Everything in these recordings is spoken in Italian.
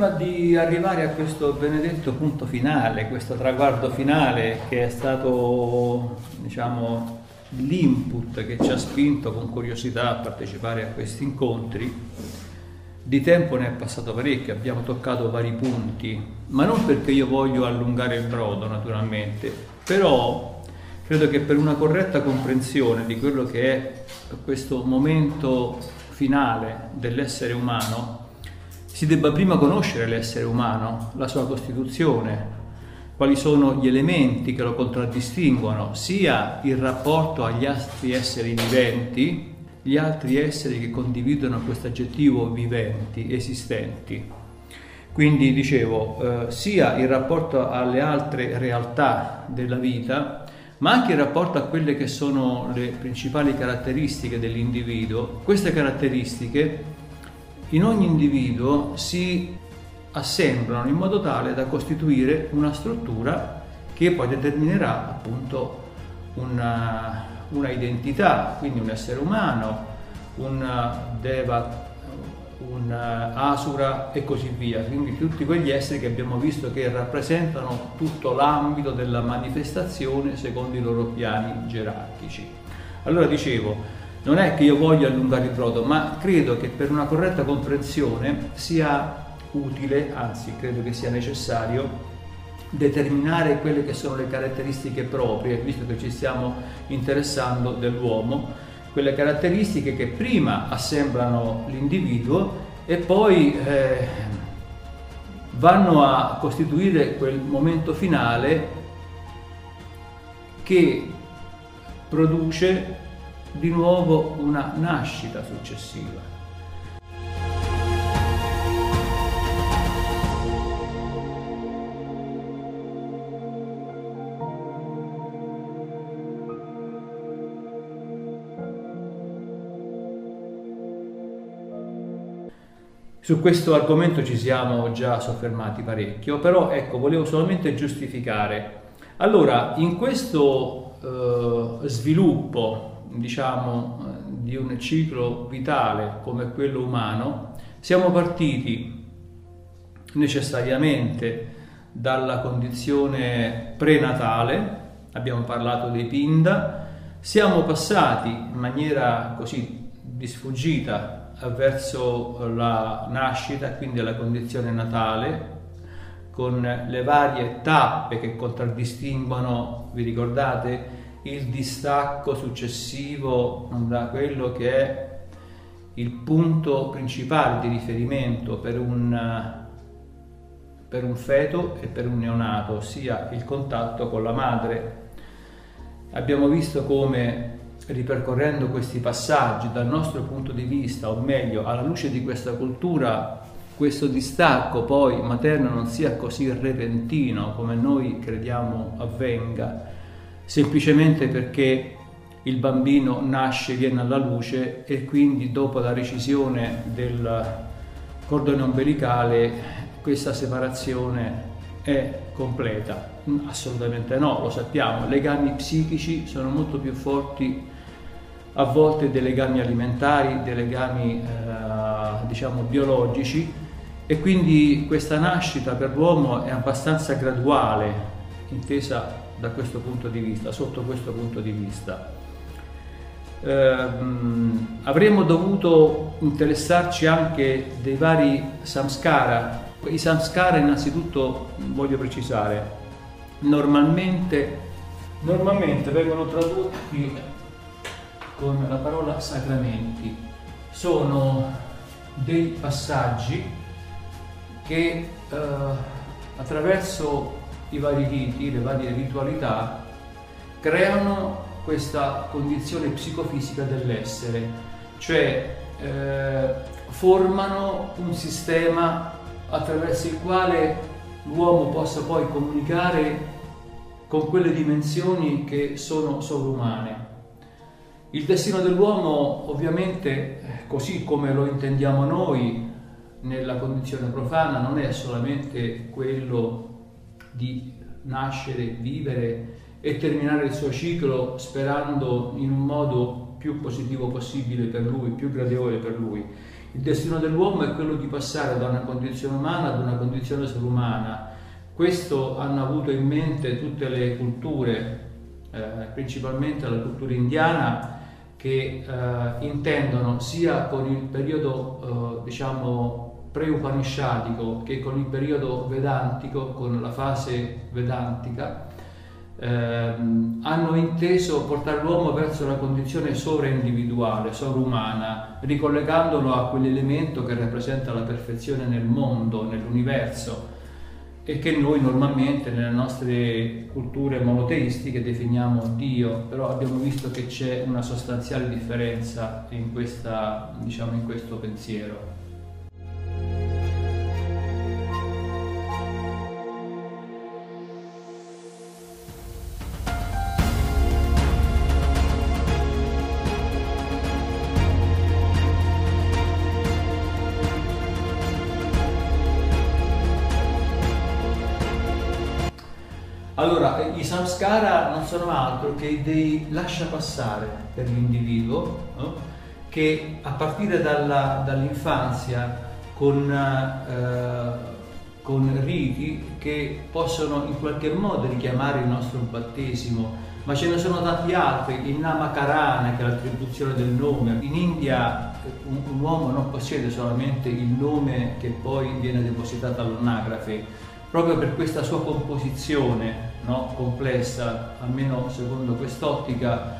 prima di arrivare a questo benedetto punto finale, questo traguardo finale che è stato, diciamo, l'input che ci ha spinto con curiosità a partecipare a questi incontri, di tempo ne è passato parecchio, abbiamo toccato vari punti, ma non perché io voglio allungare il brodo naturalmente, però credo che per una corretta comprensione di quello che è questo momento finale dell'essere umano, si debba prima conoscere l'essere umano, la sua costituzione, quali sono gli elementi che lo contraddistinguono, sia il rapporto agli altri esseri viventi, gli altri esseri che condividono questo aggettivo viventi, esistenti. Quindi dicevo, eh, sia il rapporto alle altre realtà della vita, ma anche il rapporto a quelle che sono le principali caratteristiche dell'individuo. Queste caratteristiche in ogni individuo si assemblano in modo tale da costituire una struttura che poi determinerà appunto una, una identità, quindi un essere umano, un deva, un asura e così via. Quindi tutti quegli esseri che abbiamo visto che rappresentano tutto l'ambito della manifestazione secondo i loro piani gerarchici. Allora dicevo, non è che io voglio allungare il brodo, ma credo che per una corretta comprensione sia utile, anzi credo che sia necessario, determinare quelle che sono le caratteristiche proprie, visto che ci stiamo interessando dell'uomo, quelle caratteristiche che prima assemblano l'individuo e poi eh, vanno a costituire quel momento finale che produce di nuovo una nascita successiva. Su questo argomento ci siamo già soffermati parecchio, però ecco, volevo solamente giustificare. Allora, in questo eh, sviluppo, diciamo, eh, di un ciclo vitale come quello umano, siamo partiti necessariamente dalla condizione prenatale, abbiamo parlato dei Pinda, siamo passati in maniera così di sfuggita verso la nascita, quindi la condizione natale, con le varie tappe che contraddistinguono, vi ricordate, il distacco successivo da quello che è il punto principale di riferimento per un, per un feto e per un neonato, ossia il contatto con la madre. Abbiamo visto come ripercorrendo questi passaggi dal nostro punto di vista, o meglio, alla luce di questa cultura, questo distacco poi materno non sia così repentino come noi crediamo avvenga, semplicemente perché il bambino nasce, viene alla luce e quindi dopo la recisione del cordone ombelicale questa separazione è completa. Assolutamente no, lo sappiamo, legami psichici sono molto più forti a volte dei legami alimentari, dei legami eh, diciamo biologici e quindi questa nascita per l'uomo è abbastanza graduale, intesa da questo punto di vista, sotto questo punto di vista. Eh, avremmo dovuto interessarci anche dei vari samskara. I samskara innanzitutto voglio precisare, normalmente, normalmente vengono tradotti con la parola sacramenti. Sono dei passaggi che eh, attraverso i vari riti, le varie ritualità, creano questa condizione psicofisica dell'essere, cioè eh, formano un sistema attraverso il quale l'uomo possa poi comunicare con quelle dimensioni che sono sovrumane. Il destino dell'uomo ovviamente, così come lo intendiamo noi nella condizione profana, non è solamente quello di nascere, vivere e terminare il suo ciclo sperando in un modo più positivo possibile per lui, più gradevole per lui. Il destino dell'uomo è quello di passare da una condizione umana ad una condizione sovrumana. Questo hanno avuto in mente tutte le culture, eh, principalmente la cultura indiana, che eh, intendono sia con il periodo eh, diciamo pre-upanishadico che con il periodo vedantico, con la fase vedantica, ehm, hanno inteso portare l'uomo verso una condizione sovraindividuale, sovrumana, ricollegandolo a quell'elemento che rappresenta la perfezione nel mondo, nell'universo e che noi normalmente nelle nostre culture monoteistiche definiamo Dio, però abbiamo visto che c'è una sostanziale differenza in, questa, diciamo, in questo pensiero. I samskara non sono altro che dei lascia passare per l'individuo no? che a partire dalla, dall'infanzia con, eh, con riti che possono in qualche modo richiamare il nostro battesimo, ma ce ne sono tanti altri, il Namakarana che è l'attribuzione del nome. In India un, un uomo non possiede solamente il nome che poi viene depositato all'anagrafe, proprio per questa sua composizione no, complessa, almeno secondo quest'ottica,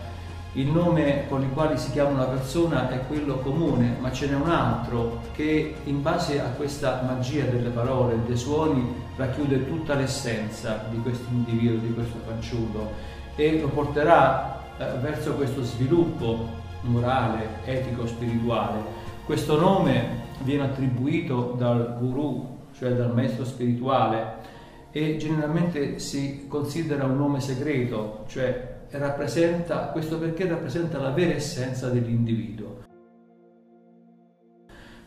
il nome con il quale si chiama una persona è quello comune, ma ce n'è un altro che in base a questa magia delle parole, dei suoni, racchiude tutta l'essenza di questo individuo, di questo fanciullo e lo porterà eh, verso questo sviluppo morale, etico, spirituale. Questo nome viene attribuito dal guru, cioè dal maestro spirituale, e generalmente si considera un nome segreto, cioè rappresenta, questo perché rappresenta la vera essenza dell'individuo.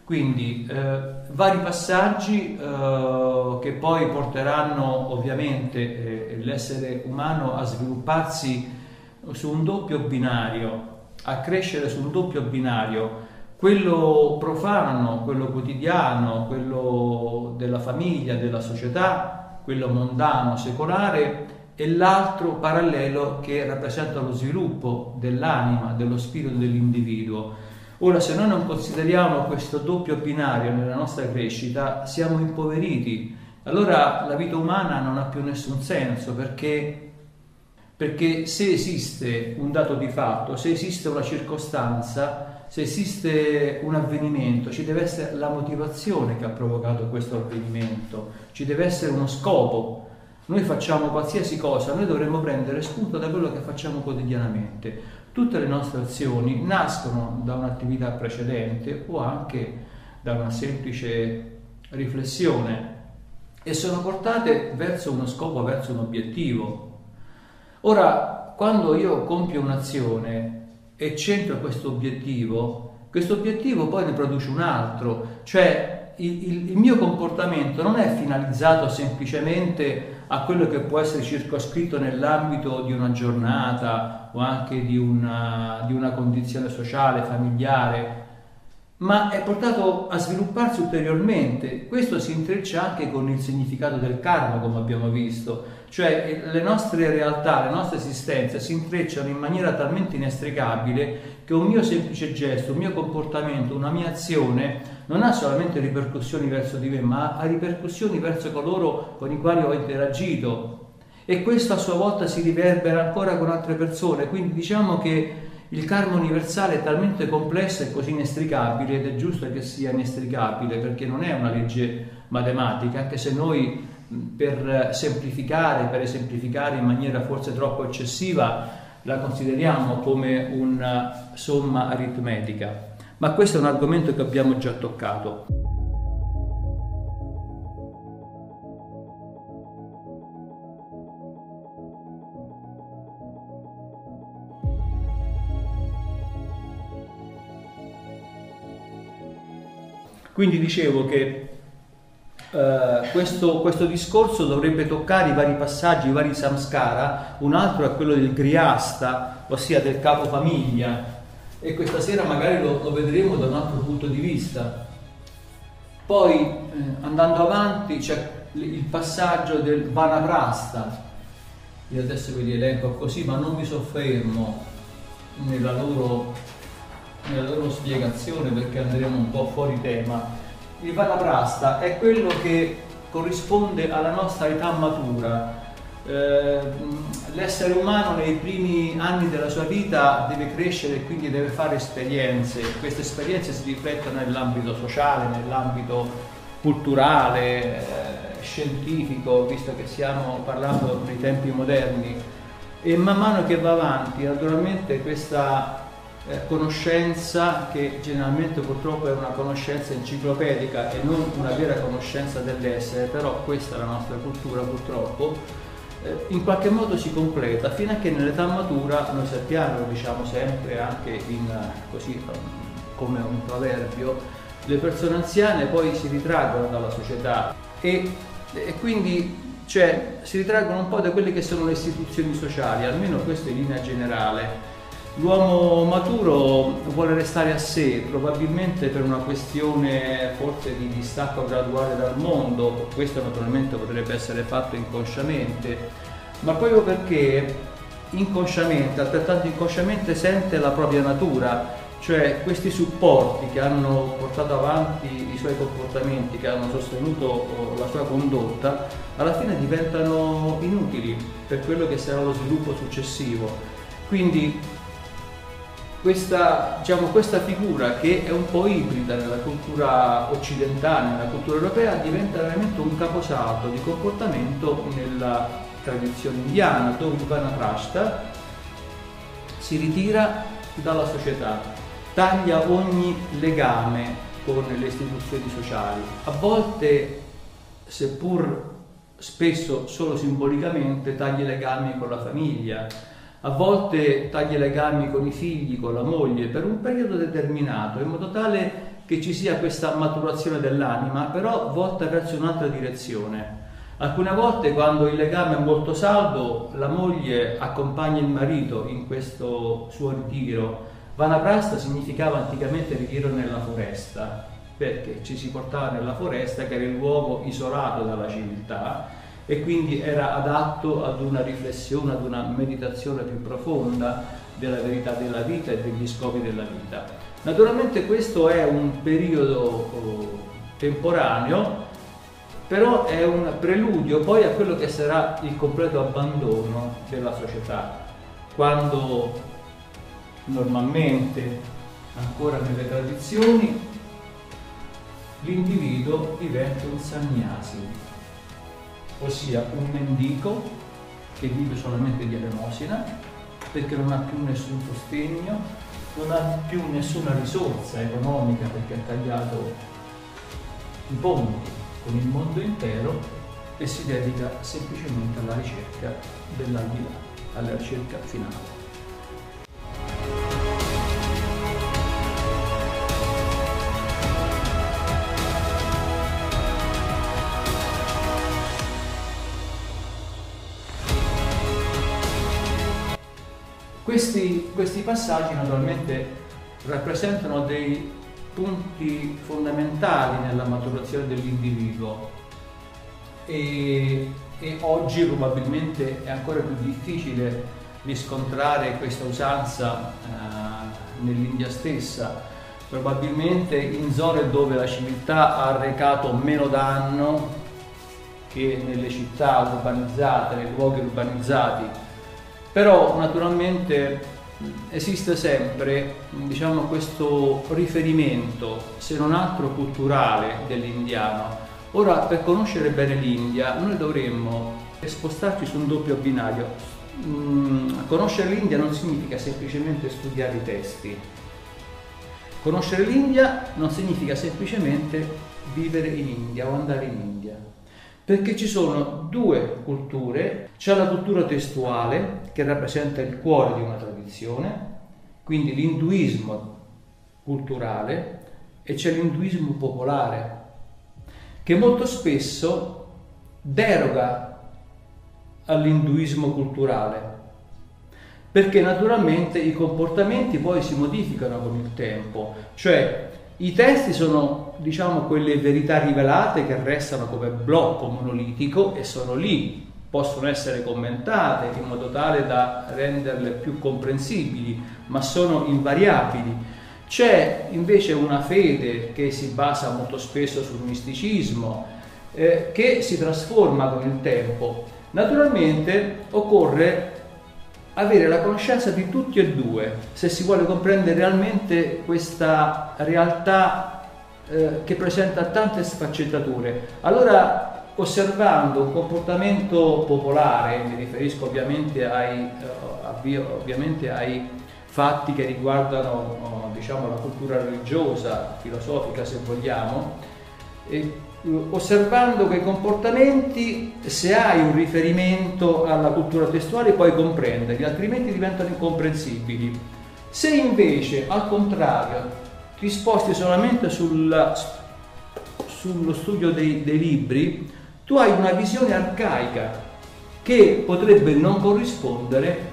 Quindi eh, vari passaggi eh, che poi porteranno ovviamente eh, l'essere umano a svilupparsi su un doppio binario, a crescere su un doppio binario, quello profano, quello quotidiano, quello della famiglia, della società quello mondano, secolare, e l'altro parallelo che rappresenta lo sviluppo dell'anima, dello spirito dell'individuo. Ora, se noi non consideriamo questo doppio binario nella nostra crescita, siamo impoveriti. Allora la vita umana non ha più nessun senso perché, perché se esiste un dato di fatto, se esiste una circostanza, se esiste un avvenimento, ci deve essere la motivazione che ha provocato questo avvenimento, ci deve essere uno scopo. Noi facciamo qualsiasi cosa, noi dovremmo prendere spunto da quello che facciamo quotidianamente. Tutte le nostre azioni nascono da un'attività precedente o anche da una semplice riflessione e sono portate verso uno scopo, verso un obiettivo. Ora, quando io compio un'azione, e centra questo obiettivo, questo obiettivo poi ne produce un altro, cioè il, il, il, mio comportamento non è finalizzato semplicemente a quello che può essere circoscritto nell'ambito di una giornata o anche di una, di una condizione sociale, familiare, ma è portato a svilupparsi ulteriormente. Questo si intreccia anche con il significato del karma, come abbiamo visto, cioè le nostre realtà, le nostre esistenze si intrecciano in maniera talmente inestricabile che un mio semplice gesto, un mio comportamento, una mia azione non ha solamente ripercussioni verso di me, ma ha ripercussioni verso coloro con i quali ho interagito. E questo a sua volta si riverbera ancora con altre persone, quindi diciamo che il karma universale è talmente complesso e così inestricabile ed è giusto che sia inestricabile perché non è una legge matematica, anche se noi per semplificare, per esemplificare in maniera forse troppo eccessiva, la consideriamo come una somma aritmetica. Ma questo è un argomento che abbiamo già toccato. Quindi dicevo che Uh, questo, questo, discorso dovrebbe toccare i vari passaggi, i vari samskara, un altro è quello del griasta, ossia del capofamiglia, e questa sera magari lo, lo vedremo da un altro punto di vista. Poi eh, andando avanti c'è il passaggio del Vanaprasta, io adesso ve li elenco così, ma non mi soffermo nella loro, nella loro spiegazione perché andremo un po' fuori tema. Il Vanaprasta è quello che corrisponde alla nostra età matura. Eh, l'essere umano nei primi anni della sua vita deve crescere e quindi deve fare esperienze. Queste esperienze si riflettono nell'ambito sociale, nell'ambito culturale, eh, scientifico, visto che stiamo parlando dei tempi moderni. E man mano che va avanti, naturalmente questa eh, conoscenza che generalmente purtroppo è una conoscenza enciclopedica e non una vera conoscenza dell'essere, però questa è la nostra cultura purtroppo, eh, in qualche modo si completa fino a che nell'età matura noi sappiamo, lo diciamo sempre anche in, così, come un proverbio, le persone anziane poi si ritraggono dalla società e, e quindi cioè, si ritraggono un po' da quelle che sono le istituzioni sociali, almeno questo in linea generale L'uomo maturo vuole restare a sé, probabilmente per una questione forse di distacco graduale dal mondo, questo naturalmente potrebbe essere fatto inconsciamente, ma proprio perché inconsciamente, altrettanto inconsciamente sente la propria natura, cioè questi supporti che hanno portato avanti i suoi comportamenti, che hanno sostenuto oh, la sua condotta, alla fine diventano inutili per quello che sarà lo sviluppo successivo. Quindi questa, diciamo, questa figura che è un po' ibrida nella cultura occidentale, nella cultura europea, diventa veramente un caposaldo di comportamento nella tradizione indiana, dove il Vanaprashta si ritira dalla società, taglia ogni legame con le istituzioni sociali. A volte, seppur spesso solo simbolicamente, taglia i legami con la famiglia, a volte taglia i legami con i figli, con la moglie, per un periodo determinato, in modo tale che ci sia questa maturazione dell'anima, però volta verso un'altra direzione. Alcune volte quando il legame è molto saldo, la moglie accompagna il marito in questo suo ritiro. Vanaprasta significava anticamente ritiro nella foresta, perché ci si portava nella foresta che era il luogo isolato dalla civiltà e quindi era adatto ad una riflessione, ad una meditazione più profonda della verità della vita e degli scopi della vita. Naturalmente questo è un periodo oh, temporaneo, però è un preludio poi a quello che sarà il completo abbandono della società, quando normalmente, ancora nelle tradizioni, l'individuo diventa un sannyasi, ossia un mendico che vive solamente di elemosina perché non ha più nessun sostegno, non ha più nessuna risorsa economica perché ha tagliato i ponti con il mondo intero e si dedica semplicemente alla ricerca dell'aldilà, alla ricerca finale. Questi, questi passaggi naturalmente rappresentano dei punti fondamentali nella maturazione dell'individuo. E, e, oggi probabilmente è ancora più difficile riscontrare questa usanza eh, nell'India stessa, probabilmente in zone dove la civiltà ha arrecato meno danno che nelle città urbanizzate, nei luoghi urbanizzati però naturalmente esiste sempre diciamo, questo riferimento, se non altro culturale, dell'indiano. Ora, per conoscere bene l'India, noi dovremmo spostarci su un doppio binario. Mm, conoscere l'India non significa semplicemente studiare i testi. Conoscere l'India non significa semplicemente vivere in India o andare in India perché ci sono due culture, c'è la cultura testuale che rappresenta il cuore di una tradizione, quindi l'induismo culturale e c'è l'induismo popolare che molto spesso deroga all'induismo culturale. Perché naturalmente i comportamenti poi si modificano con il tempo, cioè i testi sono diciamo quelle verità rivelate che restano come blocco monolitico e sono lì, possono essere commentate in modo tale da renderle più comprensibili, ma sono invariabili. C'è invece una fede che si basa molto spesso sul misticismo, eh, che si trasforma con il tempo. Naturalmente occorre avere la conoscenza di tutti e due se si vuole comprendere realmente questa realtà eh, che presenta tante sfaccettature. Allora, osservando un comportamento popolare, mi riferisco ovviamente ai, eh, ovviamente ai fatti che riguardano oh, diciamo, la cultura religiosa, filosofica se vogliamo, e osservando quei comportamenti, se hai un riferimento alla cultura testuale puoi comprenderli, altrimenti diventano incomprensibili. Se invece, al contrario, ti sposti solamente sulla, sullo studio dei, dei libri, tu hai una visione arcaica che potrebbe non corrispondere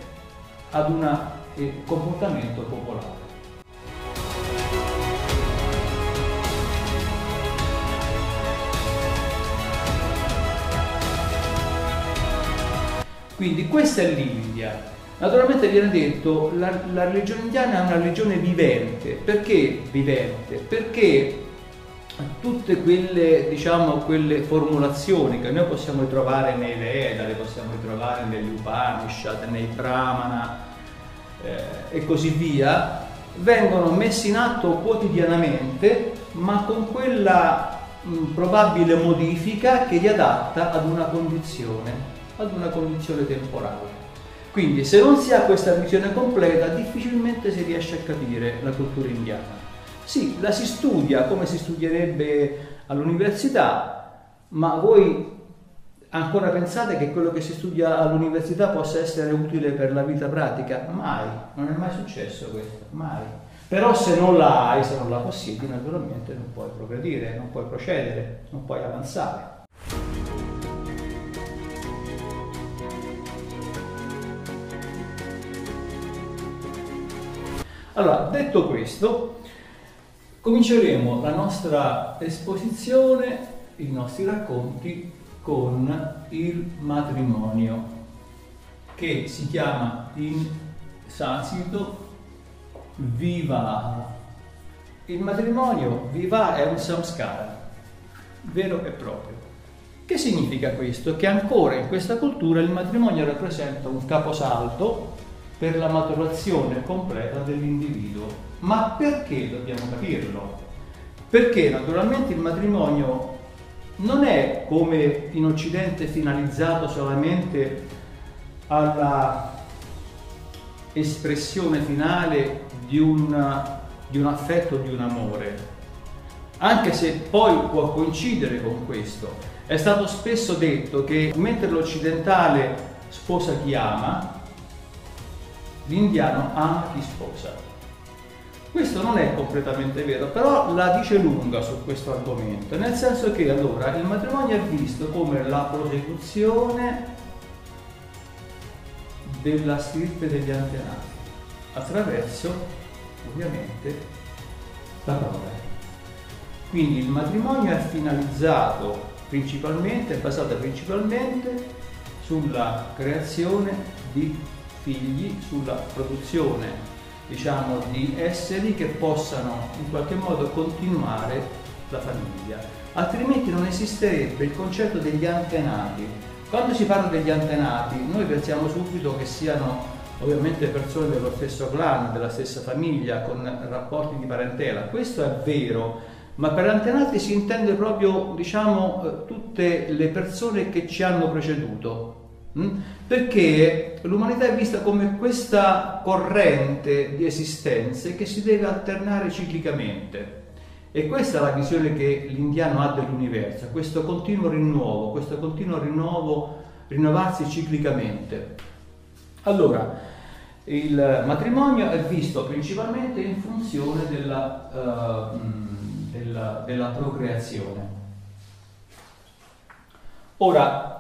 ad un eh, comportamento popolare. Quindi questa è l'India. Naturalmente viene detto la, la religione indiana è una religione vivente. Perché vivente? Perché tutte quelle, diciamo, quelle formulazioni che noi possiamo ritrovare nei Veda, le possiamo ritrovare negli Upanishad, nei Brahmana eh, e così via, vengono messi in atto quotidianamente, ma con quella mh, probabile modifica che li adatta ad una condizione ad una condizione temporale. Quindi se non si ha questa visione completa difficilmente si riesce a capire la cultura indiana. Sì, la si studia come si studierebbe all'università, ma voi ancora pensate che quello che si studia all'università possa essere utile per la vita pratica? Mai, non è mai successo questo, mai. Però se non la hai, se non la possiedi, naturalmente non puoi progredire, non puoi procedere, non puoi avanzare. Allora, detto questo, cominceremo la nostra esposizione, i nostri racconti con il matrimonio, che si chiama in sanscrito Viva. Il matrimonio, Viva, è un samskara, vero e proprio. Che significa questo? Che ancora in questa cultura il matrimonio rappresenta un caposalto per la maturazione completa dell'individuo. Ma perché dobbiamo capirlo? Perché naturalmente il matrimonio non è come in Occidente finalizzato solamente alla espressione finale di un, di un affetto, di un amore, anche se poi può coincidere con questo. È stato spesso detto che mentre l'occidentale sposa chi ama, l'indiano ama chi sposa. Questo non è completamente vero, però la dice lunga su questo argomento, nel senso che allora il matrimonio è visto come la prosecuzione della stirpe degli antenati, attraverso ovviamente la prole. Quindi il matrimonio è finalizzato principalmente, è basato principalmente sulla creazione di figli sulla produzione diciamo, di esseri che possano in qualche modo continuare la famiglia. Altrimenti non esisterebbe il concetto degli antenati. Quando si parla degli antenati, noi pensiamo subito che siano ovviamente persone dello stesso clan, della stessa famiglia, con rapporti di parentela. Questo è vero, ma per antenati si intende proprio, diciamo, eh, tutte le persone che ci hanno preceduto? Perché l'umanità è vista come questa corrente di esistenze che si deve alternare ciclicamente. E questa è la visione che l'indiano ha dell'universo, questo continuo rinnovo, questo continuo rinnovo, rinnovarsi ciclicamente. Allora, il matrimonio è visto principalmente in funzione della, uh, della, della procreazione. Ora,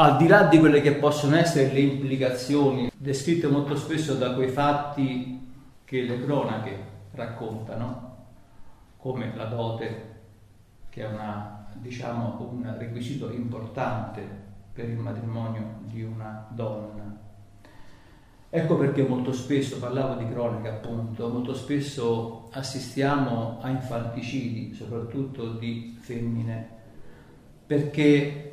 al di là di quelle che possono essere le implicazioni descritte molto spesso da quei fatti che le cronache raccontano, come la dote, che è una, diciamo, un requisito importante per il matrimonio di una donna. Ecco perché molto spesso, parlavo di cronaca appunto, molto spesso assistiamo a infanticidi, soprattutto di femmine, perché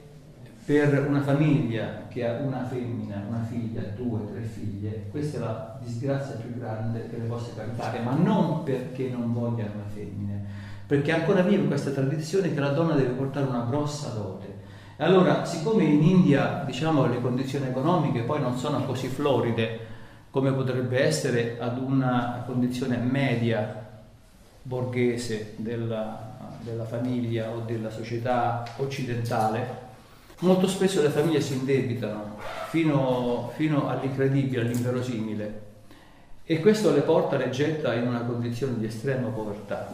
per una famiglia che ha una femmina, una figlia, due, tre figlie, questa è la disgrazia più grande che le possa capitare, ma non perché non vogliano le femmine, perché ancora vive questa tradizione che la donna deve portare una grossa dote. E allora, siccome in India, diciamo, le condizioni economiche poi non sono così floride come potrebbe essere ad una condizione media borghese della, della famiglia o della società occidentale, Molto spesso le famiglie si indebitano fino, fino all'incredibile, all'inverosimile e questo le porta, le getta in una condizione di estrema povertà.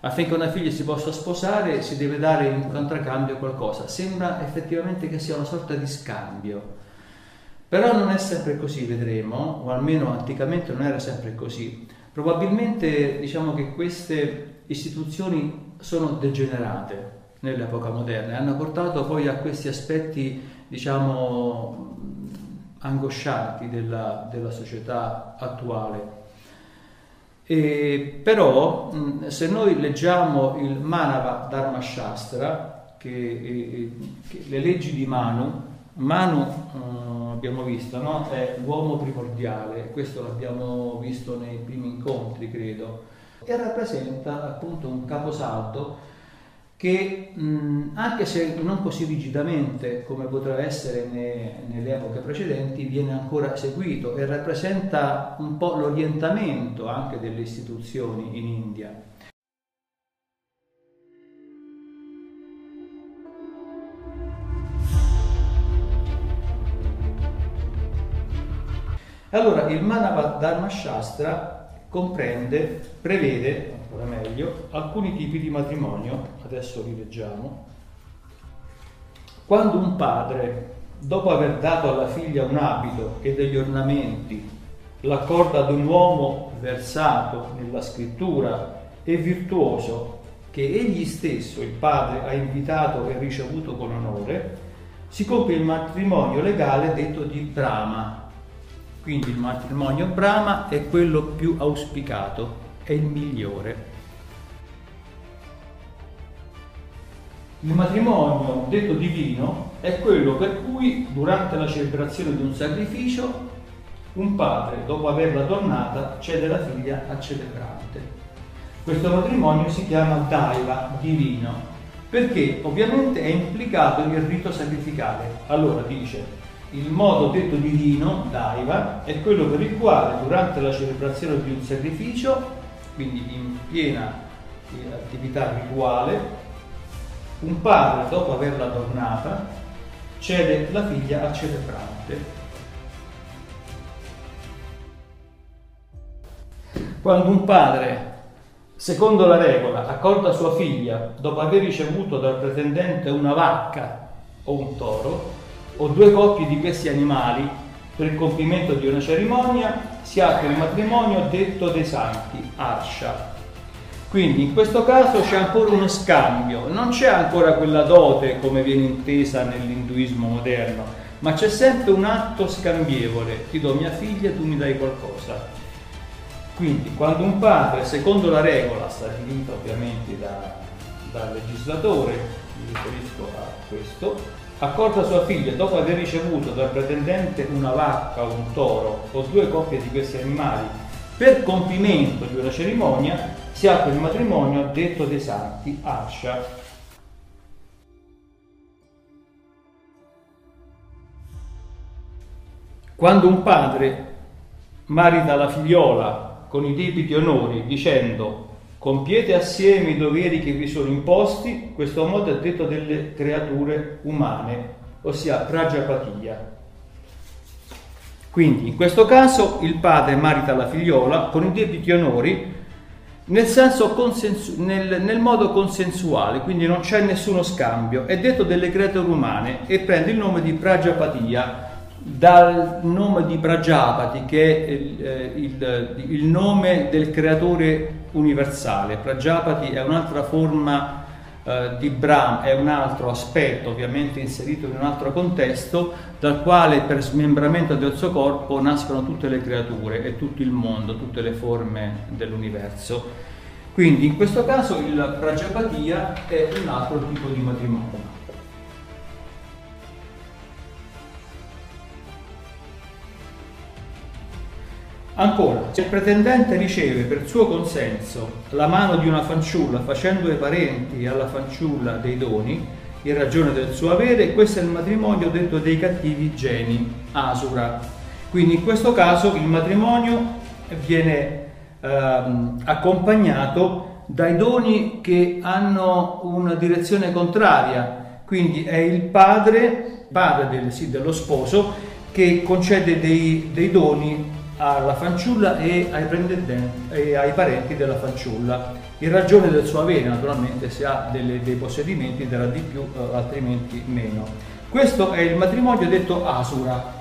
Affinché una figlia si possa sposare si deve dare in contraccambio qualcosa. Sembra effettivamente che sia una sorta di scambio. Però non è sempre così, vedremo, o almeno anticamente non era sempre così. Probabilmente diciamo che queste istituzioni sono degenerate, nell'epoca moderna e hanno portato poi a questi aspetti, diciamo, angoscianti della, della società attuale. E, però se noi leggiamo il Manava Dharma Shastra, che, che le leggi di Manu, Manu eh, abbiamo visto, no? è l'uomo primordiale, questo l'abbiamo visto nei primi incontri, credo, e rappresenta appunto un caposaldo che mh, anche se non così rigidamente come poteva essere ne, nelle epoche precedenti, viene ancora seguito e rappresenta un po' l'orientamento anche delle istituzioni in India. Allora, il Manavad Dharma Shastra comprende, prevede ancora meglio, alcuni tipi di matrimonio, adesso li leggiamo. Quando un padre, dopo aver dato alla figlia un abito e degli ornamenti, l'accorda ad un uomo versato nella scrittura e virtuoso che egli stesso, il padre, ha invitato e ricevuto con onore, si compie il matrimonio legale detto di Brahma. Quindi il matrimonio Brahma è quello più auspicato è il migliore. Il matrimonio, detto divino, è quello per cui durante la celebrazione di un sacrificio un padre, dopo averla tornata, cede la figlia al celebrante. Questo matrimonio si chiama Daiva, divino, perché ovviamente è implicato il rito sacrificale. Allora dice, il modo detto divino, Daiva, è quello per il quale durante la celebrazione di un sacrificio quindi in piena eh, attività rituale, un padre dopo averla adornata cede la figlia al celebrante. Quando un padre, secondo la regola, accorda sua figlia dopo aver ricevuto dal pretendente una vacca o un toro, o due coppie di questi animali per il compimento di una cerimonia, si apre il matrimonio detto dei santi, Arsha. Quindi in questo caso c'è ancora uno scambio, non c'è ancora quella dote come viene intesa nell'induismo moderno, ma c'è sempre un atto scambievole, ti do mia figlia, tu mi dai qualcosa. Quindi quando un padre, secondo la regola stabilita ovviamente da, dal legislatore, mi riferisco a questo, accorda sua figlia dopo aver ricevuto dal pretendente una vacca o un toro o due coppie di questi animali per compimento di una cerimonia si apre il matrimonio detto dei santi Ascia. Quando un padre marita la figliola con i debiti onori dicendo Compiete assieme i doveri che vi sono imposti, questo modo è detto delle creature umane, ossia Prajapatia. Quindi in questo caso il padre marita la figliola con i debiti onori nel, senso consensu- nel, nel modo consensuale, quindi non c'è nessuno scambio. È detto delle creature umane e prende il nome di Prajapatia dal nome di Prajapati, che è il, eh, il, il, nome del creatore universale. Prajapati è un'altra forma eh, di Brahma, è un altro aspetto ovviamente inserito in un altro contesto, dal quale per smembramento del suo corpo nascono tutte le creature e tutto il mondo, tutte le forme dell'universo. Quindi in questo caso il Prajapatia è un altro tipo di matrimonio. Ancora, se il pretendente riceve per suo consenso la mano di una fanciulla facendo ai parenti alla fanciulla dei doni, in ragione del suo avere, questo è il matrimonio detto dei cattivi geni, asura. Quindi in questo caso il matrimonio viene ehm, accompagnato dai doni che hanno una direzione contraria, quindi è il padre, padre del, sì, dello sposo, che concede dei, dei doni alla fanciulla e ai, e ai parenti della fanciulla, in ragione del suo avere, naturalmente se ha delle, dei possedimenti darà di più, eh, altrimenti meno. Questo è il matrimonio detto asura.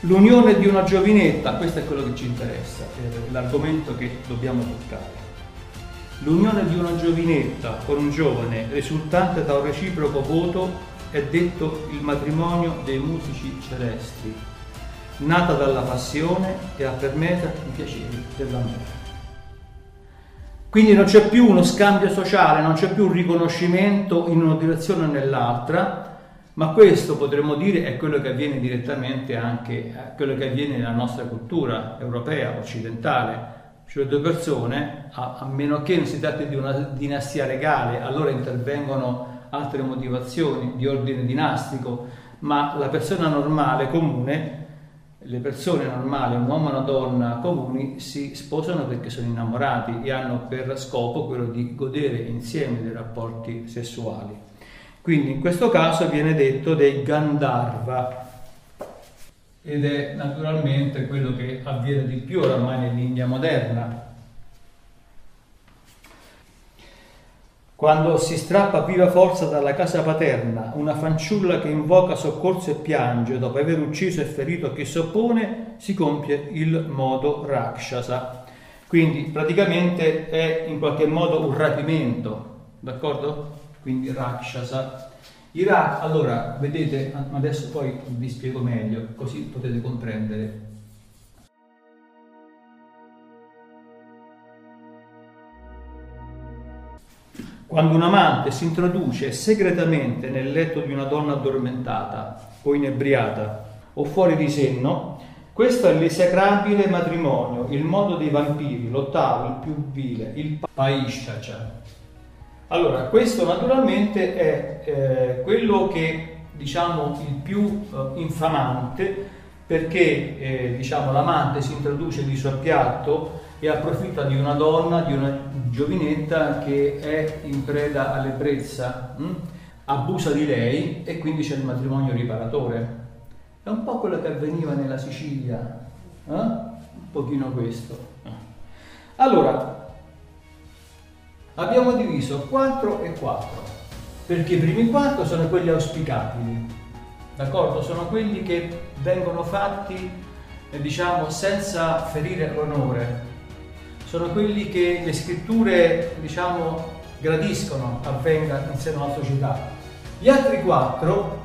L'unione di una giovinetta, questo è quello che ci interessa, è l'argomento che dobbiamo toccare. L'unione di una giovinetta con un giovane risultante da un reciproco voto è detto il matrimonio dei musici celesti, nata dalla passione e affermata i piaceri dell'amore. Quindi non c'è più uno scambio sociale, non c'è più un riconoscimento in una direzione o nell'altra, ma questo potremmo dire è quello che avviene direttamente anche, eh, quello che avviene nella nostra cultura europea, occidentale. Cioè due persone, a, a meno che non si tratti di una dinastia legale, allora intervengono altre motivazioni di ordine dinastico, ma la persona normale, comune, le persone normali, un uomo e una donna comuni, si sposano perché sono innamorati e hanno per scopo quello di godere insieme dei rapporti sessuali. Quindi in questo caso viene detto dei Gandharva ed è naturalmente quello che avviene di più oramai nell'India moderna, Quando si strappa viva forza dalla casa paterna una fanciulla che invoca soccorso e piange dopo aver ucciso e ferito chi si oppone, si compie il modo Rakshasa. Quindi praticamente è in qualche modo un rapimento, d'accordo? Quindi Rakshasa. Ra- allora, vedete, adesso poi vi spiego meglio, così potete comprendere Quando un amante si introduce segretamente nel letto di una donna addormentata o inebriata o fuori di senno, questo è l'esecrabile matrimonio, il modo dei vampiri, l'ottavo, il più vile, il paishacha. Allora, questo naturalmente è eh, quello che diciamo il più eh, infamante perché eh, diciamo, l'amante si introduce di suo piatto e approfitta di una donna, di una giovinetta che è in preda all'ebbrezza, hm? abusa di lei e quindi c'è il matrimonio riparatore. È un po' quello che avveniva nella Sicilia, eh? un pochino questo. Allora, abbiamo diviso 4 e 4, perché i primi 4 sono quelli auspicabili, d'accordo? Sono quelli che vengono fatti, eh, diciamo, senza ferire l'onore, sono quelli che le scritture, diciamo, gradiscono avvenga in seno alla società. Gli altri quattro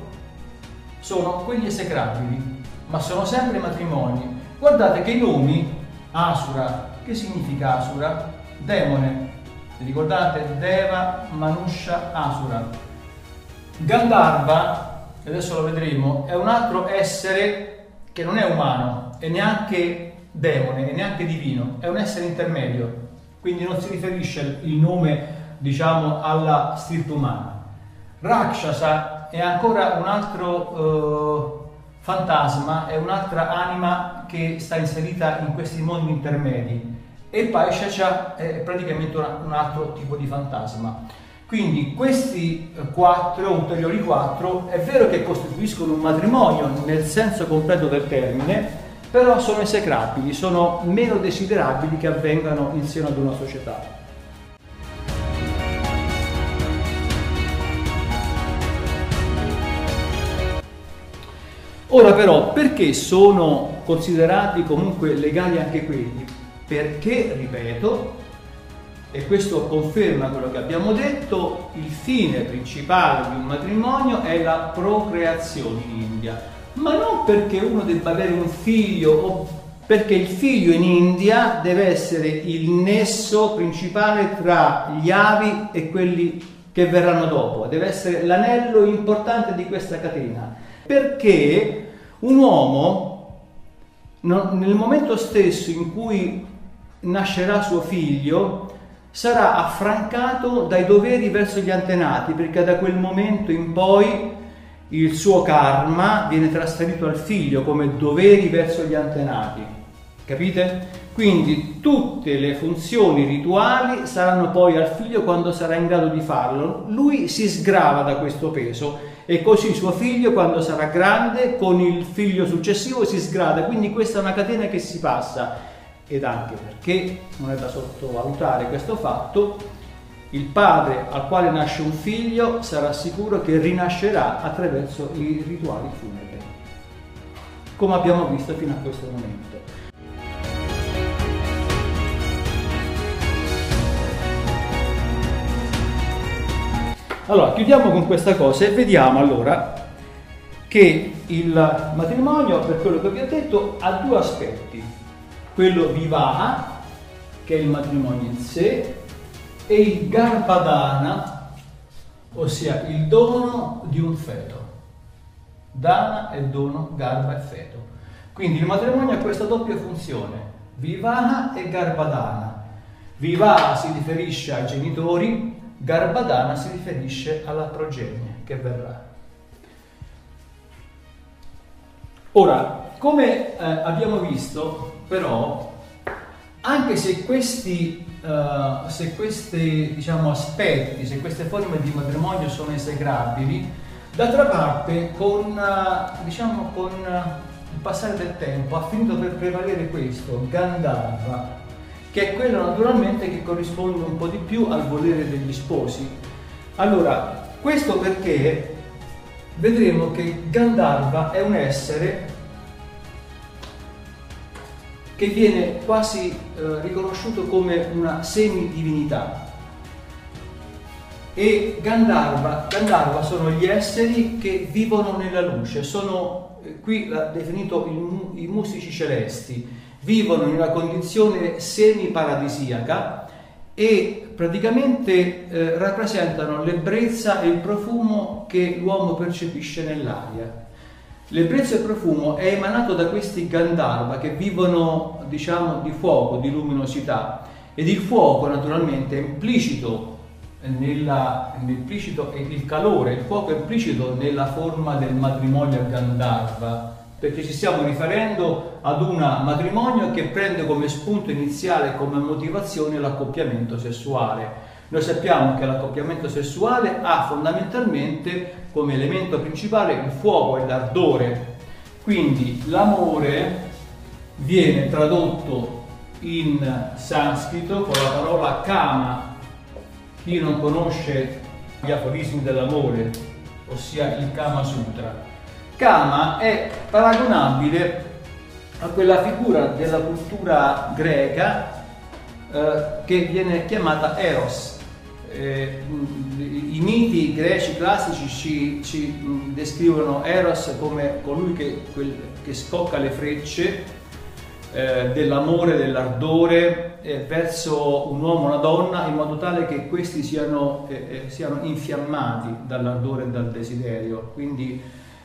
sono quelli esecrabili, ma sono sempre matrimoni. Guardate che i nomi, Asura, che significa Asura? Demone. Vi ricordate? Deva, Manusha, Asura. Gandharva, adesso lo vedremo, è un altro essere che non è umano e neanche demone e neanche divino, è un essere intermedio, quindi non si riferisce il nome diciamo alla stirpe umana. Rakshasa è ancora un altro eh, fantasma, è un'altra anima che sta inserita in questi mondi intermedi e Paishacha è praticamente un altro tipo di fantasma. Quindi questi quattro, ulteriori quattro, è vero che costituiscono un matrimonio nel senso completo del termine, però sono esecrabili, sono meno desiderabili che avvengano in seno ad una società. Ora però, perché sono considerati comunque legali anche quelli? Perché, ripeto, e questo conferma quello che abbiamo detto, il fine principale di un matrimonio è la procreazione in India, ma non perché uno debba avere un figlio o perché il figlio in India deve essere il nesso principale tra gli avi e quelli che verranno dopo, deve essere l'anello importante di questa catena, perché un uomo nel momento stesso in cui nascerà suo figlio sarà affrancato dai doveri verso gli antenati, perché da quel momento in poi il suo karma viene trasferito al figlio come doveri verso gli antenati. Capite? Quindi tutte le funzioni rituali saranno poi al figlio quando sarà in grado di farlo. Lui si sgrava da questo peso e così suo figlio quando sarà grande con il figlio successivo si sgrada. Quindi questa è una catena che si passa ed anche perché non è da sottovalutare questo fatto, il padre al quale nasce un figlio sarà sicuro che rinascerà attraverso i rituali funebri, come abbiamo visto fino a questo momento. Allora, chiudiamo con questa cosa e vediamo allora che il matrimonio, per quello che vi ho detto, ha due aspetti quello vivaha, che è il matrimonio in sé, e il garbadana, ossia il dono di un feto. Dana è dono, garba è feto. Quindi il matrimonio ha questa doppia funzione, vivaha e garbadana. Vivaha si riferisce ai genitori, garbadana si riferisce alla progenie che verrà. Ora, come eh, abbiamo visto, però, anche se questi, uh, se questi diciamo, aspetti, se queste forme di matrimonio sono esecrabili, d'altra parte con, uh, diciamo, con uh, il passare del tempo ha finito per prevalere questo, Gandharva, che è quello naturalmente che corrisponde un po' di più al volere degli sposi. Allora, questo perché vedremo che Gandharva è un essere che viene quasi eh, riconosciuto come una semidivinità. E Gandharva, Gandharva sono gli esseri che vivono nella luce, sono eh, qui l'ha definito il, i musici celesti, vivono in una condizione semi-paradisiaca e praticamente eh, rappresentano l'ebbrezza e il profumo che l'uomo percepisce nell'aria. L'ebbrezza e il profumo è emanato da questi Gandharva che vivono, diciamo, di fuoco, di luminosità ed il fuoco naturalmente è implicito nella, implicito il calore, il fuoco è implicito nella forma del matrimonio a Gandharva, perché ci stiamo riferendo ad un matrimonio che prende come spunto iniziale, come motivazione l'accoppiamento sessuale. Noi sappiamo che l'accoppiamento sessuale ha fondamentalmente come elemento principale il fuoco e l'ardore. Quindi l'amore viene tradotto in sanscrito con la parola kama. Chi non conosce gli aforismi dell'amore, ossia il Kama Sutra. Kama è paragonabile a quella figura della cultura greca eh, che viene chiamata Eros, eh, i miti greci classici ci, ci descrivono Eros come colui che, quel, che scocca le frecce eh, dell'amore, dell'ardore eh, verso un uomo o una donna in modo tale che questi siano, eh, eh, siano infiammati dall'ardore e dal desiderio. Quindi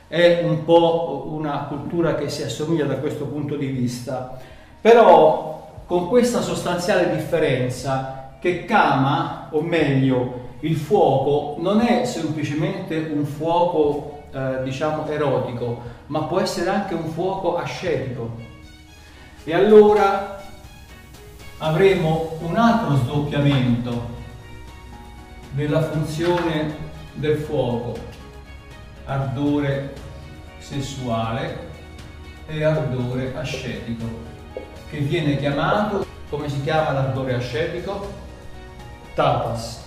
è un po' una cultura che si assomiglia da questo punto di vista. Però con questa sostanziale differenza che Kama, o meglio, il fuoco, non è semplicemente un fuoco, eh, diciamo, erotico, ma può essere anche un fuoco ascetico. E allora avremo un altro sdoppiamento della funzione del fuoco, ardore sessuale, e ardore ascetico, che viene chiamato, come si chiama l'ardore ascetico? Tapas.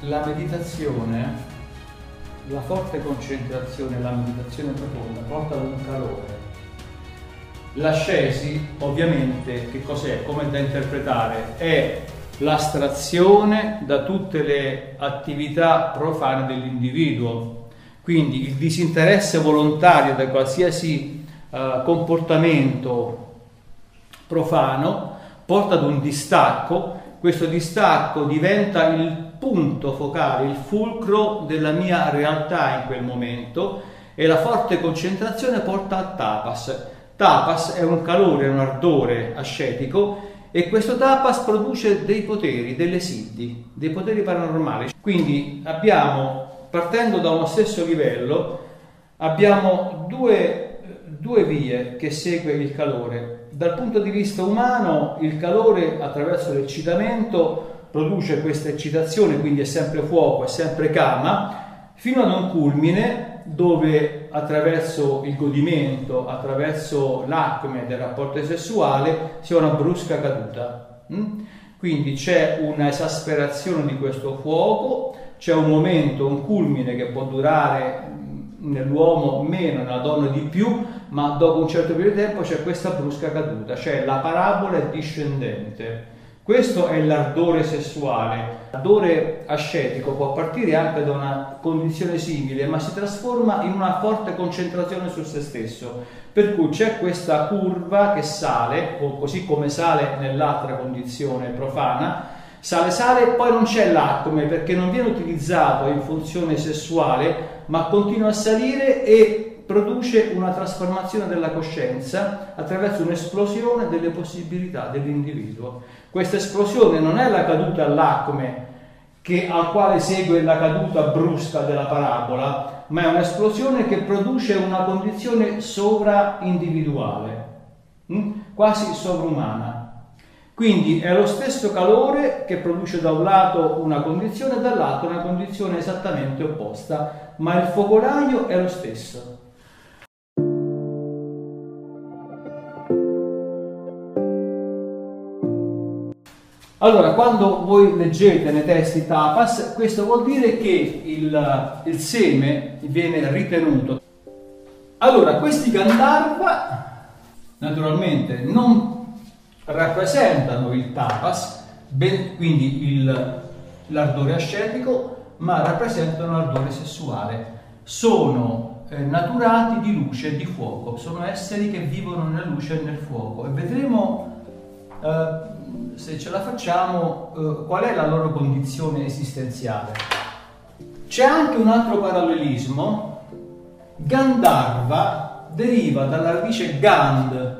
La meditazione, la forte concentrazione, la meditazione profonda porta ad un calore. L'ascesi, ovviamente, che cos'è? Come da interpretare? È l'astrazione da tutte le attività profane dell'individuo, quindi il disinteresse volontario da qualsiasi uh, comportamento profano porta ad un distacco, questo distacco diventa il punto focale, il fulcro della mia realtà in quel momento e la forte concentrazione porta a tapas. Tapas è un calore, un ardore ascetico e questo tapas produce dei poteri, delle siddhi, dei poteri paranormali. Quindi abbiamo partendo da uno stesso livello, abbiamo due, due vie che segue il calore. Dal punto di vista umano, il calore attraverso l'eccitamento produce questa eccitazione, quindi è sempre fuoco, è sempre cama, fino ad un culmine dove attraverso il godimento, attraverso l'acme del rapporto sessuale, si ha una brusca caduta. Mm? Quindi c'è una esasperazione di questo fuoco, c'è un momento, un culmine che può durare nell'uomo meno, nella donna di più, ma dopo un certo periodo di tempo c'è questa brusca caduta, cioè la parabola è discendente. Questo è l'ardore sessuale. L'ardore ascetico può partire anche da una condizione simile, ma si trasforma in una forte concentrazione su se stesso. Per cui c'è questa curva che sale, così come sale nell'altra condizione profana, Sale, sale poi non c'è l'acme perché non viene utilizzato in funzione sessuale, ma continua a salire e produce una trasformazione della coscienza attraverso un'esplosione delle possibilità dell'individuo. Questa esplosione non è la caduta all'acme che, al quale segue la caduta brusca della parabola, ma è un'esplosione che produce una condizione sovra-individuale, hm? quasi sovrumana. Quindi è lo stesso calore che produce da un lato una condizione e dall'altro una condizione esattamente opposta, ma il focolaio è lo stesso. Allora, quando voi leggete nei testi tapas, questo vuol dire che il, il seme viene ritenuto. Allora, questi Gandharva, naturalmente, non rappresentano il tapas, ben, quindi l'ardore ascetico, ma rappresentano l'ardore sessuale. Sono eh, naturati di luce e di fuoco, sono esseri che vivono nella luce e nel fuoco e vedremo eh, se ce la facciamo eh, qual è la loro condizione esistenziale. C'è anche un altro parallelismo. Gandharva deriva dalla radice Gand,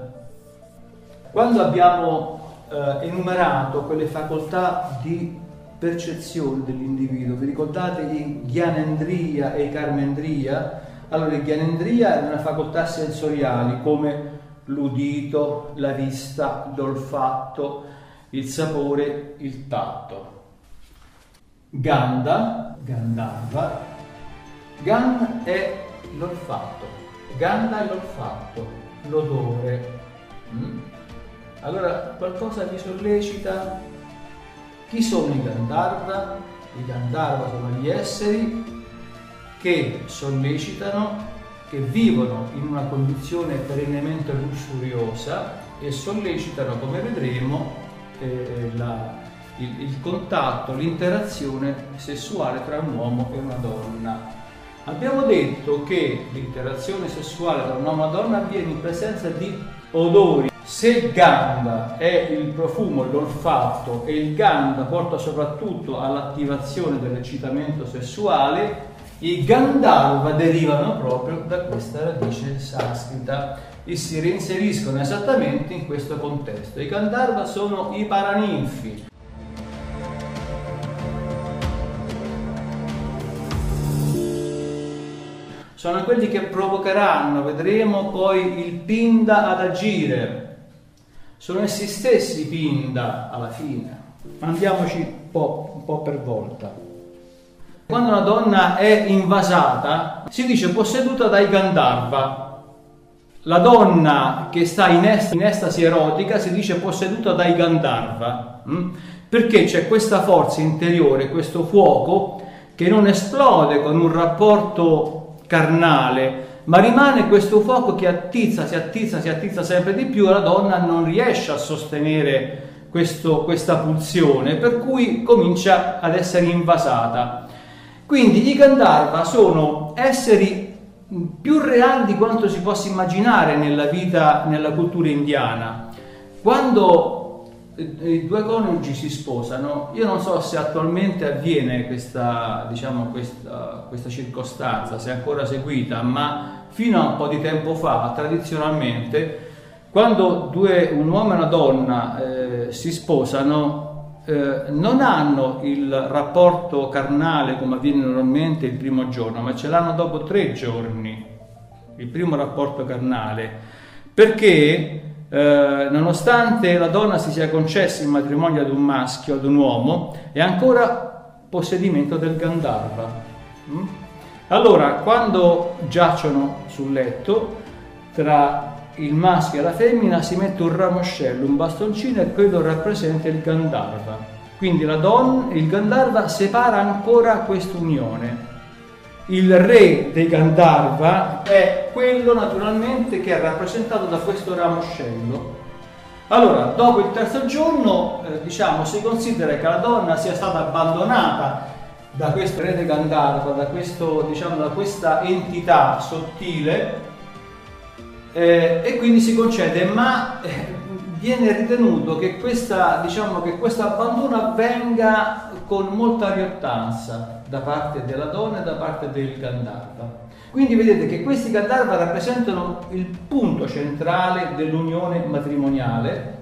quando abbiamo eh, enumerato quelle facoltà di percezione dell'individuo, vi ricordate i ghianendria e i carmendria? Allora, i ghianendria erano facoltà sensoriali come l'udito, la vista, l'olfatto, il sapore, il tatto. Ganda, Gandharva, Gan è l'olfatto, Ganda è l'olfatto, l'odore. Mm? Allora qualcosa vi sollecita. Chi sono i Gandharva? I Gandharva sono gli esseri che sollecitano, che vivono in una condizione perennemente lussuriosa e sollecitano, come vedremo, eh, la, il, il contatto, l'interazione sessuale tra un uomo e una donna. Abbiamo detto che l'interazione sessuale tra un uomo e una donna avviene in presenza di odori se il Ganda è il profumo, l'olfatto e il Ganda porta soprattutto all'attivazione dell'eccitamento sessuale, i Gandharva derivano proprio da questa radice sanscrita. E si reinseriscono esattamente in questo contesto. I Gandharva sono i paraninfi, sono quelli che provocheranno, vedremo poi il Pinda ad agire, sono essi stessi Pinda alla fine. Andiamoci un po', un po' per volta. Quando una donna è invasata, si dice posseduta dai Gandharva. la donna che sta in, est- in estasi erotica si dice posseduta dai Gandharva, mh? Mm? perché c'è questa forza interiore, questo fuoco che non esplode con un rapporto carnale, ma rimane questo fuoco che attizza, si attizza, si attizza sempre di più e la donna non riesce a sostenere questo, questa pulsione, per cui comincia ad essere invasata. Quindi i Gandharva sono esseri più reali di quanto si possa immaginare nella vita, nella cultura indiana. Quando i due coniugi si sposano, io non so se attualmente avviene questa, diciamo, questa, questa circostanza, se è ancora seguita, ma fino a un po' di tempo fa, tradizionalmente, quando due, un uomo e una donna eh, si sposano, eh, non hanno il rapporto carnale come avviene normalmente il primo giorno, ma ce l'hanno dopo tre giorni, il primo rapporto carnale, perché eh, nonostante la donna si sia concessa il matrimonio ad un maschio, ad un uomo, è ancora possedimento del Gandharva. Mm? Allora, quando giacciono sul letto, tra il maschio e la femmina si mette un ramoscello, un bastoncino e quello rappresenta il Gandharva. Quindi donna, il Gandharva separa ancora questa unione. Il re dei Gandharva è quello naturalmente che è rappresentato da questo ramoscello. Allora, dopo il terzo giorno, eh, diciamo, si considera che la donna sia stata abbandonata da questo re dei Gandharva, da, questo, diciamo, da questa entità sottile eh, e quindi si concede, ma eh, viene ritenuto che, questa, diciamo, che questo abbandono avvenga con molta riottanza da parte della donna e da parte del Gandharva. Quindi vedete che questi Gandharva rappresentano il punto centrale dell'unione matrimoniale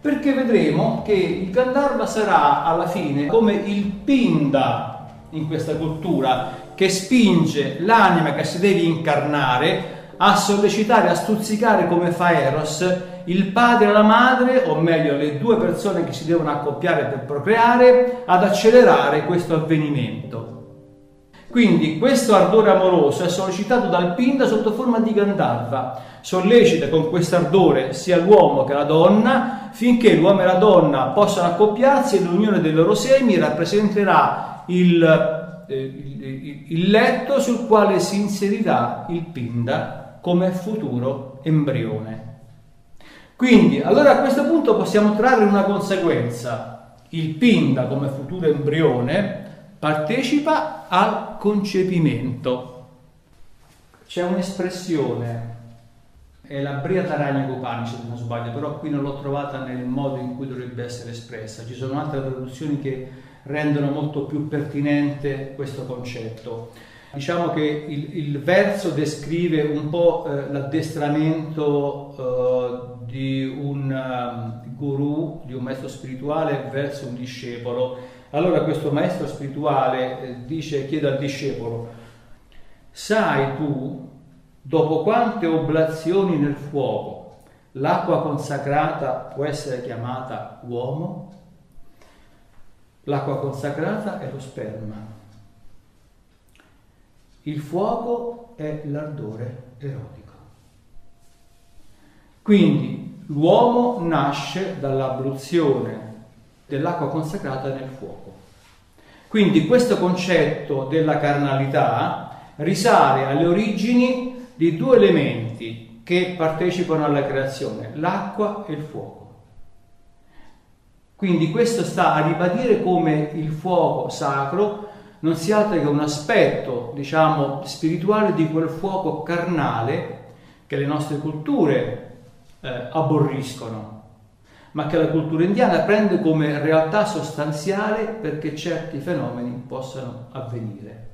perché vedremo che il Gandharva sarà alla fine come il Pinda in questa cultura che spinge l'anima che si deve incarnare a sollecitare, a stuzzicare come fa Eros il padre e la madre, o meglio le due persone che si devono accoppiare per procreare, ad accelerare questo avvenimento. Quindi questo ardore amoroso è sollecitato dal Pinda sotto forma di Gandharva, sollecita con questo ardore sia l'uomo che la donna, finché l'uomo e la donna possano accoppiarsi e l'unione dei loro semi rappresenterà il, eh, il, il letto sul quale si inserirà il Pinda come futuro embrione. Quindi, allora a questo punto possiamo trarre una conseguenza. Il Pinda come futuro embrione partecipa al concepimento. C'è un'espressione, è la Brihadaranyaka Upanishad se non sbaglio, però qui non l'ho trovata nel modo in cui dovrebbe essere espressa. Ci sono altre traduzioni che rendono molto più pertinente questo concetto. Diciamo che il, il verso descrive un po' eh, l'addestramento eh, di un um, guru, di un maestro spirituale verso un discepolo. Allora questo maestro spirituale eh, dice, chiede al discepolo, sai tu dopo quante oblazioni nel fuoco l'acqua consacrata può essere chiamata uomo? L'acqua consacrata è lo sperma il fuoco è l'ardore erotico. Quindi l'uomo nasce dall'abluzione dell'acqua consacrata nel fuoco. Quindi questo concetto della carnalità risale alle origini di due elementi che partecipano alla creazione, l'acqua e il fuoco. Quindi questo sta a ribadire come il fuoco sacro non sia altro che un aspetto, diciamo, spirituale di quel fuoco carnale che le nostre culture eh, aborriscono, ma che la cultura indiana prende come realtà sostanziale perché certi fenomeni possano avvenire.